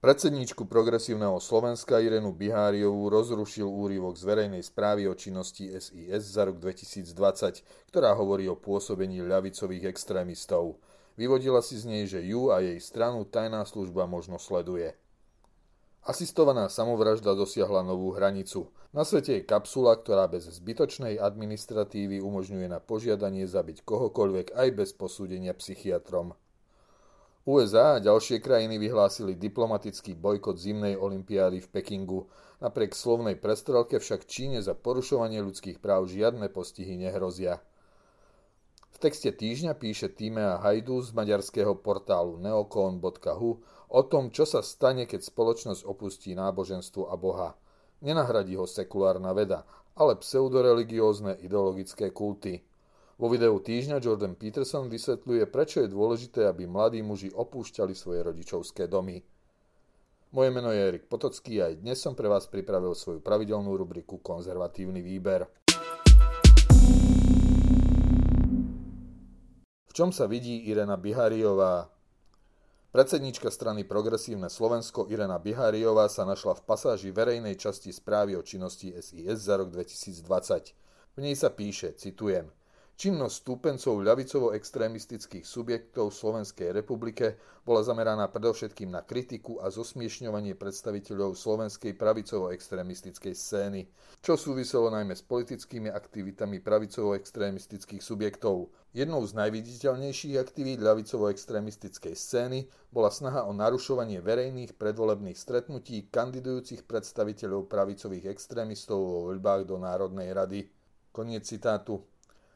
Predsedníčku progresívneho Slovenska Irenu Biháriovú rozrušil úryvok z verejnej správy o činnosti SIS za rok 2020, ktorá hovorí o pôsobení ľavicových extrémistov. Vyvodila si z nej, že ju a jej stranu tajná služba možno sleduje. Asistovaná samovražda dosiahla novú hranicu. Na svete je kapsula, ktorá bez zbytočnej administratívy umožňuje na požiadanie zabiť kohokoľvek aj bez posúdenia psychiatrom. USA a ďalšie krajiny vyhlásili diplomatický bojkot zimnej olympiády v Pekingu. Napriek slovnej prestrelke však Číne za porušovanie ľudských práv žiadne postihy nehrozia. V texte týždňa píše Tímea Hajdu z maďarského portálu neokon.hu o tom, čo sa stane, keď spoločnosť opustí náboženstvo a Boha. Nenahradí ho sekulárna veda, ale pseudoreligiózne ideologické kulty – vo videu týždňa Jordan Peterson vysvetľuje, prečo je dôležité, aby mladí muži opúšťali svoje rodičovské domy. Moje meno je Erik Potocký a aj dnes som pre vás pripravil svoju pravidelnú rubriku Konzervatívny výber. V čom sa vidí Irena Bihariová? Predsednička strany Progresívne Slovensko Irena Bihariová sa našla v pasáži verejnej časti správy o činnosti SIS za rok 2020. V nej sa píše, citujem – Činnosť stúpencov ľavicovo-extrémistických subjektov v Slovenskej republike bola zameraná predovšetkým na kritiku a zosmiešňovanie predstaviteľov slovenskej pravicovo-extrémistickej scény, čo súviselo najmä s politickými aktivitami pravicovo-extrémistických subjektov. Jednou z najviditeľnejších aktivít ľavicovo-extrémistickej scény bola snaha o narušovanie verejných predvolebných stretnutí kandidujúcich predstaviteľov pravicových extrémistov vo voľbách do Národnej rady. Koniec citátu.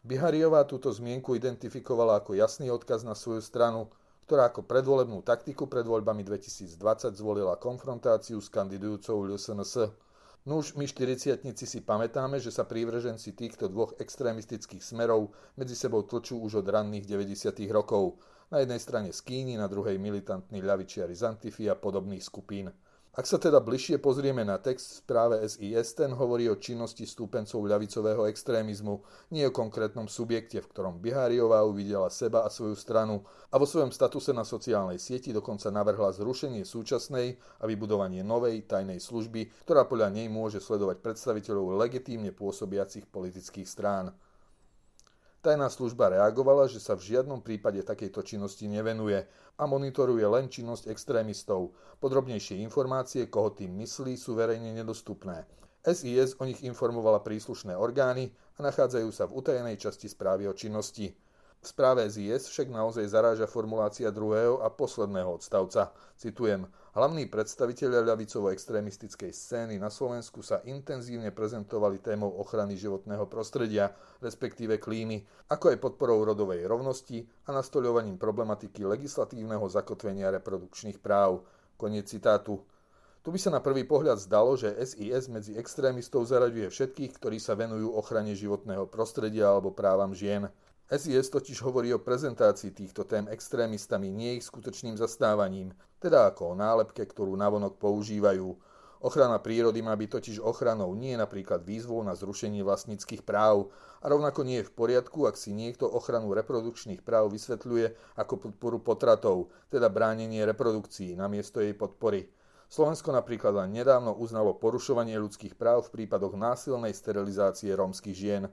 Bihariová túto zmienku identifikovala ako jasný odkaz na svoju stranu, ktorá ako predvolebnú taktiku pred voľbami 2020 zvolila konfrontáciu s kandidujúcou LSNS. No už my 40 si pamätáme, že sa prívrženci týchto dvoch extrémistických smerov medzi sebou tlčú už od ranných 90. rokov. Na jednej strane skíni, na druhej militantní ľavičiari z Antify a podobných skupín. Ak sa teda bližšie pozrieme na text v správe SIS, ten hovorí o činnosti stúpencov ľavicového extrémizmu, nie o konkrétnom subjekte, v ktorom Biháriová uvidela seba a svoju stranu a vo svojom statuse na sociálnej sieti dokonca navrhla zrušenie súčasnej a vybudovanie novej tajnej služby, ktorá podľa nej môže sledovať predstaviteľov legitímne pôsobiacich politických strán. Tajná služba reagovala, že sa v žiadnom prípade takejto činnosti nevenuje a monitoruje len činnosť extrémistov. Podrobnejšie informácie, koho tým myslí, sú verejne nedostupné. SIS o nich informovala príslušné orgány a nachádzajú sa v utajenej časti správy o činnosti. V správe ZIS však naozaj zaráža formulácia druhého a posledného odstavca. Citujem, hlavní predstaviteľia ľavicovo-extrémistickej scény na Slovensku sa intenzívne prezentovali témou ochrany životného prostredia, respektíve klímy, ako aj podporou rodovej rovnosti a nastoľovaním problematiky legislatívneho zakotvenia reprodukčných práv. Koniec citátu. Tu by sa na prvý pohľad zdalo, že SIS medzi extrémistov zaraďuje všetkých, ktorí sa venujú ochrane životného prostredia alebo právam žien. SIS totiž hovorí o prezentácii týchto tém extrémistami nie ich skutočným zastávaním, teda ako o nálepke, ktorú navonok používajú. Ochrana prírody má byť totiž ochranou, nie napríklad výzvou na zrušenie vlastníckých práv. A rovnako nie je v poriadku, ak si niekto ochranu reprodukčných práv vysvetľuje ako podporu potratov, teda bránenie reprodukcií namiesto jej podpory. Slovensko napríklad len nedávno uznalo porušovanie ľudských práv v prípadoch násilnej sterilizácie rómskych žien.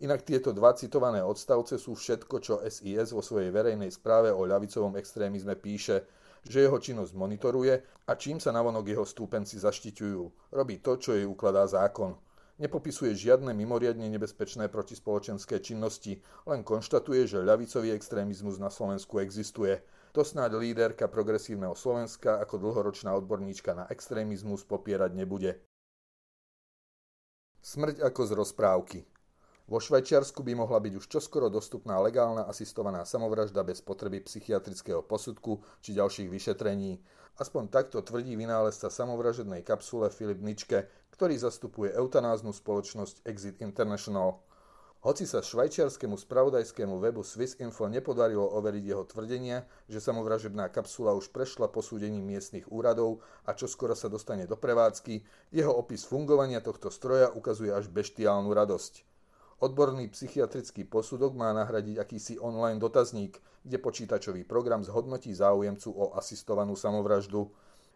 Inak tieto dva citované odstavce sú všetko, čo SIS vo svojej verejnej správe o ľavicovom extrémizme píše, že jeho činnosť monitoruje a čím sa navonok jeho stúpenci zaštiťujú. Robí to, čo jej ukladá zákon. Nepopisuje žiadne mimoriadne nebezpečné protispoločenské činnosti, len konštatuje, že ľavicový extrémizmus na Slovensku existuje. To snáď líderka progresívneho Slovenska ako dlhoročná odborníčka na extrémizmus popierať nebude. Smrť ako z rozprávky. Vo Švajčiarsku by mohla byť už čoskoro dostupná legálna asistovaná samovražda bez potreby psychiatrického posudku či ďalších vyšetrení. Aspoň takto tvrdí vynálezca samovražednej kapsule Filip Ničke, ktorý zastupuje eutanáznú spoločnosť Exit International. Hoci sa švajčiarskému spravodajskému webu Swissinfo nepodarilo overiť jeho tvrdenia, že samovražedná kapsula už prešla posúdením miestnych úradov a čoskoro sa dostane do prevádzky, jeho opis fungovania tohto stroja ukazuje až beštiálnu radosť. Odborný psychiatrický posudok má nahradiť akýsi online dotazník, kde počítačový program zhodnotí záujemcu o asistovanú samovraždu.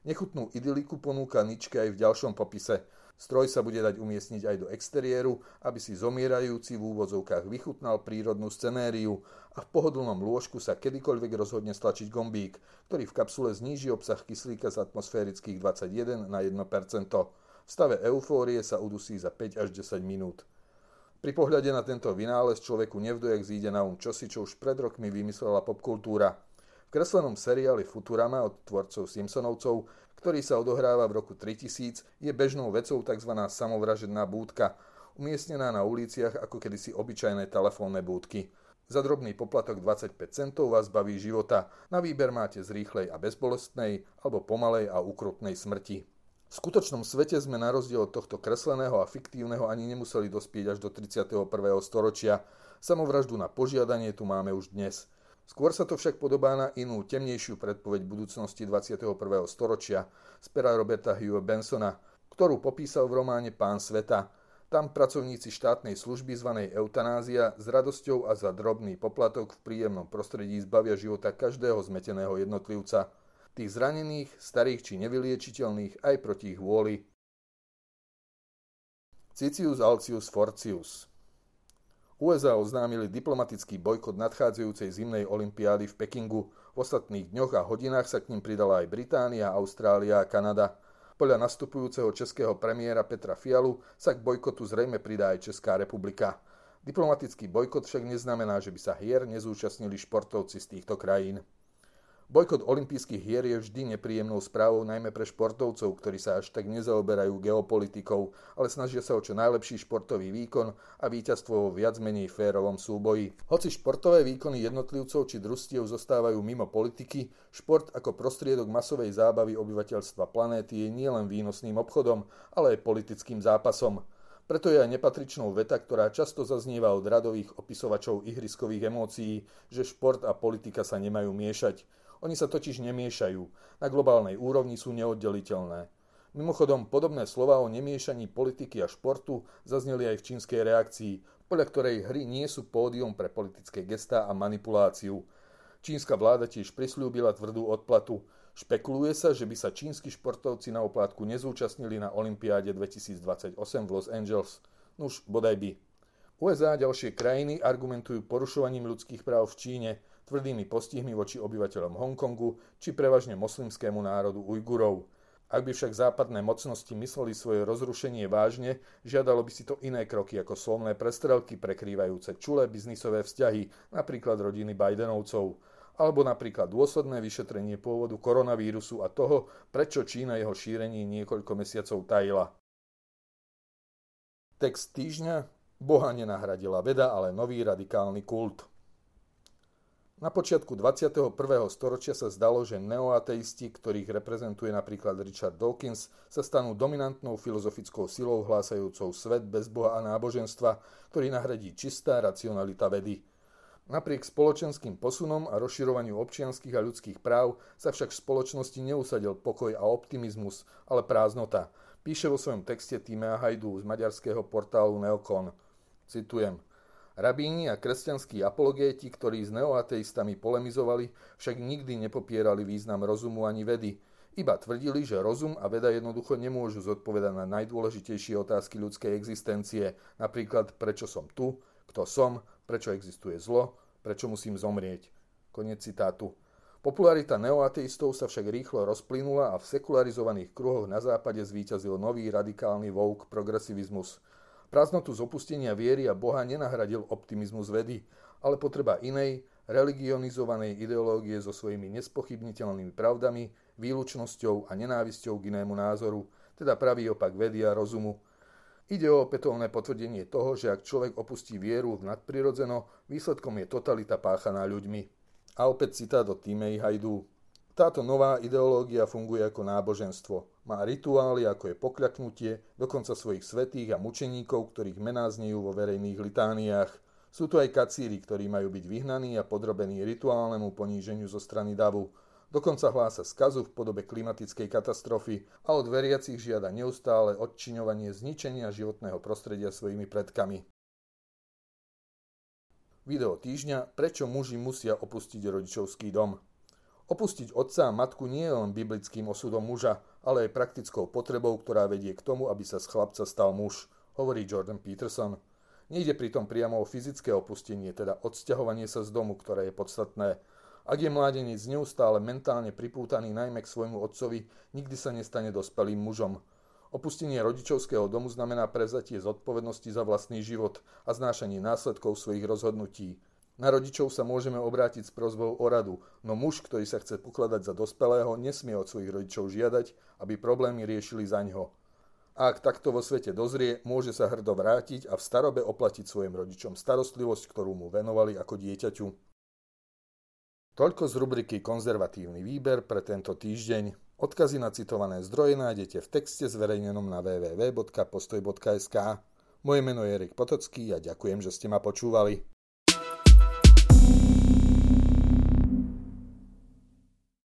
Nechutnú idyliku ponúka Ničke aj v ďalšom popise. Stroj sa bude dať umiestniť aj do exteriéru, aby si zomierajúci v úvodzovkách vychutnal prírodnú scenériu a v pohodlnom lôžku sa kedykoľvek rozhodne stlačiť gombík, ktorý v kapsule zníži obsah kyslíka z atmosférických 21 na 1%. V stave eufórie sa udusí za 5 až 10 minút. Pri pohľade na tento vynález človeku nevdojak zíde na um čosi, čo už pred rokmi vymyslela popkultúra. V kreslenom seriáli Futurama od tvorcov Simpsonovcov, ktorý sa odohráva v roku 3000, je bežnou vecou tzv. samovražedná búdka, umiestnená na uliciach ako kedysi obyčajné telefónne búdky. Za drobný poplatok 25 centov vás baví života. Na výber máte z rýchlej a bezbolestnej alebo pomalej a ukrutnej smrti. V skutočnom svete sme na rozdiel od tohto kresleného a fiktívneho ani nemuseli dospieť až do 31. storočia. Samovraždu na požiadanie tu máme už dnes. Skôr sa to však podobá na inú, temnejšiu predpoveď budúcnosti 21. storočia z pera Roberta Hugh Bensona, ktorú popísal v románe Pán sveta. Tam pracovníci štátnej služby zvanej eutanázia s radosťou a za drobný poplatok v príjemnom prostredí zbavia života každého zmeteného jednotlivca – tých zranených, starých či nevyliečiteľných aj proti ich vôli. Cicius Alcius Forcius USA oznámili diplomatický bojkot nadchádzajúcej zimnej olympiády v Pekingu. V ostatných dňoch a hodinách sa k ním pridala aj Británia, Austrália a Kanada. Podľa nastupujúceho českého premiéra Petra Fialu sa k bojkotu zrejme pridá aj Česká republika. Diplomatický bojkot však neznamená, že by sa hier nezúčastnili športovci z týchto krajín. Bojkot olympijských hier je vždy nepríjemnou správou najmä pre športovcov, ktorí sa až tak nezaoberajú geopolitikou, ale snažia sa o čo najlepší športový výkon a víťazstvo vo viac menej férovom súboji. Hoci športové výkony jednotlivcov či družstiev zostávajú mimo politiky, šport ako prostriedok masovej zábavy obyvateľstva planéty je nielen výnosným obchodom, ale aj politickým zápasom. Preto je aj nepatričnou veta, ktorá často zaznieva od radových opisovačov ihriskových emócií, že šport a politika sa nemajú miešať. Oni sa totiž nemiešajú. Na globálnej úrovni sú neoddeliteľné. Mimochodom, podobné slova o nemiešaní politiky a športu zazneli aj v čínskej reakcii, podľa ktorej hry nie sú pódium pre politické gestá a manipuláciu. Čínska vláda tiež prislúbila tvrdú odplatu. Špekuluje sa, že by sa čínsky športovci na oplátku nezúčastnili na Olympiáde 2028 v Los Angeles. Nuž, bodaj by. USA a ďalšie krajiny argumentujú porušovaním ľudských práv v Číne, tvrdými postihmi voči obyvateľom Hongkongu či prevažne moslimskému národu Ujgurov. Ak by však západné mocnosti mysleli svoje rozrušenie vážne, žiadalo by si to iné kroky ako slovné prestrelky prekrývajúce čulé biznisové vzťahy, napríklad rodiny Bidenovcov, alebo napríklad dôsledné vyšetrenie pôvodu koronavírusu a toho, prečo Čína jeho šírenie niekoľko mesiacov tajila. Text týždňa Boha nenahradila veda, ale nový radikálny kult. Na počiatku 21. storočia sa zdalo, že neoateisti, ktorých reprezentuje napríklad Richard Dawkins, sa stanú dominantnou filozofickou silou hlásajúcou svet bez Boha a náboženstva, ktorý nahradí čistá racionalita vedy. Napriek spoločenským posunom a rozširovaniu občianských a ľudských práv sa však v spoločnosti neusadil pokoj a optimizmus, ale prázdnota. Píše vo svojom texte Tímea Hajdu z maďarského portálu Neokon. Citujem – Rabíni a kresťanskí apologéti, ktorí s neoateistami polemizovali, však nikdy nepopierali význam rozumu ani vedy. Iba tvrdili, že rozum a veda jednoducho nemôžu zodpovedať na najdôležitejšie otázky ľudskej existencie, napríklad prečo som tu, kto som, prečo existuje zlo, prečo musím zomrieť. Konec citátu. Popularita neoateistov sa však rýchlo rozplynula a v sekularizovaných kruhoch na západe zvíťazil nový radikálny vouk progresivizmus – Prázdnotu z opustenia viery a Boha nenahradil optimizmus vedy, ale potreba inej, religionizovanej ideológie so svojimi nespochybniteľnými pravdami, výlučnosťou a nenávisťou k inému názoru, teda pravý opak vedy a rozumu. Ide o opätovné potvrdenie toho, že ak človek opustí vieru v nadprirodzeno, výsledkom je totalita páchaná ľuďmi. A opäť citát od Tímej Hajdu. Táto nová ideológia funguje ako náboženstvo. Má rituály, ako je pokľaknutie, dokonca svojich svetých a mučeníkov, ktorých mená znejú vo verejných litániách. Sú tu aj kacíri, ktorí majú byť vyhnaní a podrobení rituálnemu poníženiu zo strany davu. Dokonca hlása skazu v podobe klimatickej katastrofy a od veriacich žiada neustále odčiňovanie zničenia životného prostredia svojimi predkami. Video týždňa Prečo muži musia opustiť rodičovský dom? Opustiť otca a matku nie je len biblickým osudom muža, ale aj praktickou potrebou, ktorá vedie k tomu, aby sa z chlapca stal muž, hovorí Jordan Peterson. Nejde pritom priamo o fyzické opustenie, teda odsťahovanie sa z domu, ktoré je podstatné. Ak je mládenec neustále mentálne pripútaný najmä k svojmu otcovi, nikdy sa nestane dospelým mužom. Opustenie rodičovského domu znamená prezatie zodpovednosti za vlastný život a znášanie následkov svojich rozhodnutí. Na rodičov sa môžeme obrátiť s prozbou o radu, no muž, ktorý sa chce pokladať za dospelého, nesmie od svojich rodičov žiadať, aby problémy riešili za ňo. Ak takto vo svete dozrie, môže sa hrdo vrátiť a v starobe oplatiť svojim rodičom starostlivosť, ktorú mu venovali ako dieťaťu. Toľko z rubriky Konzervatívny výber pre tento týždeň. Odkazy na citované zdroje nájdete v texte zverejnenom na www.postoj.sk. Moje meno je Erik Potocký a ďakujem, že ste ma počúvali.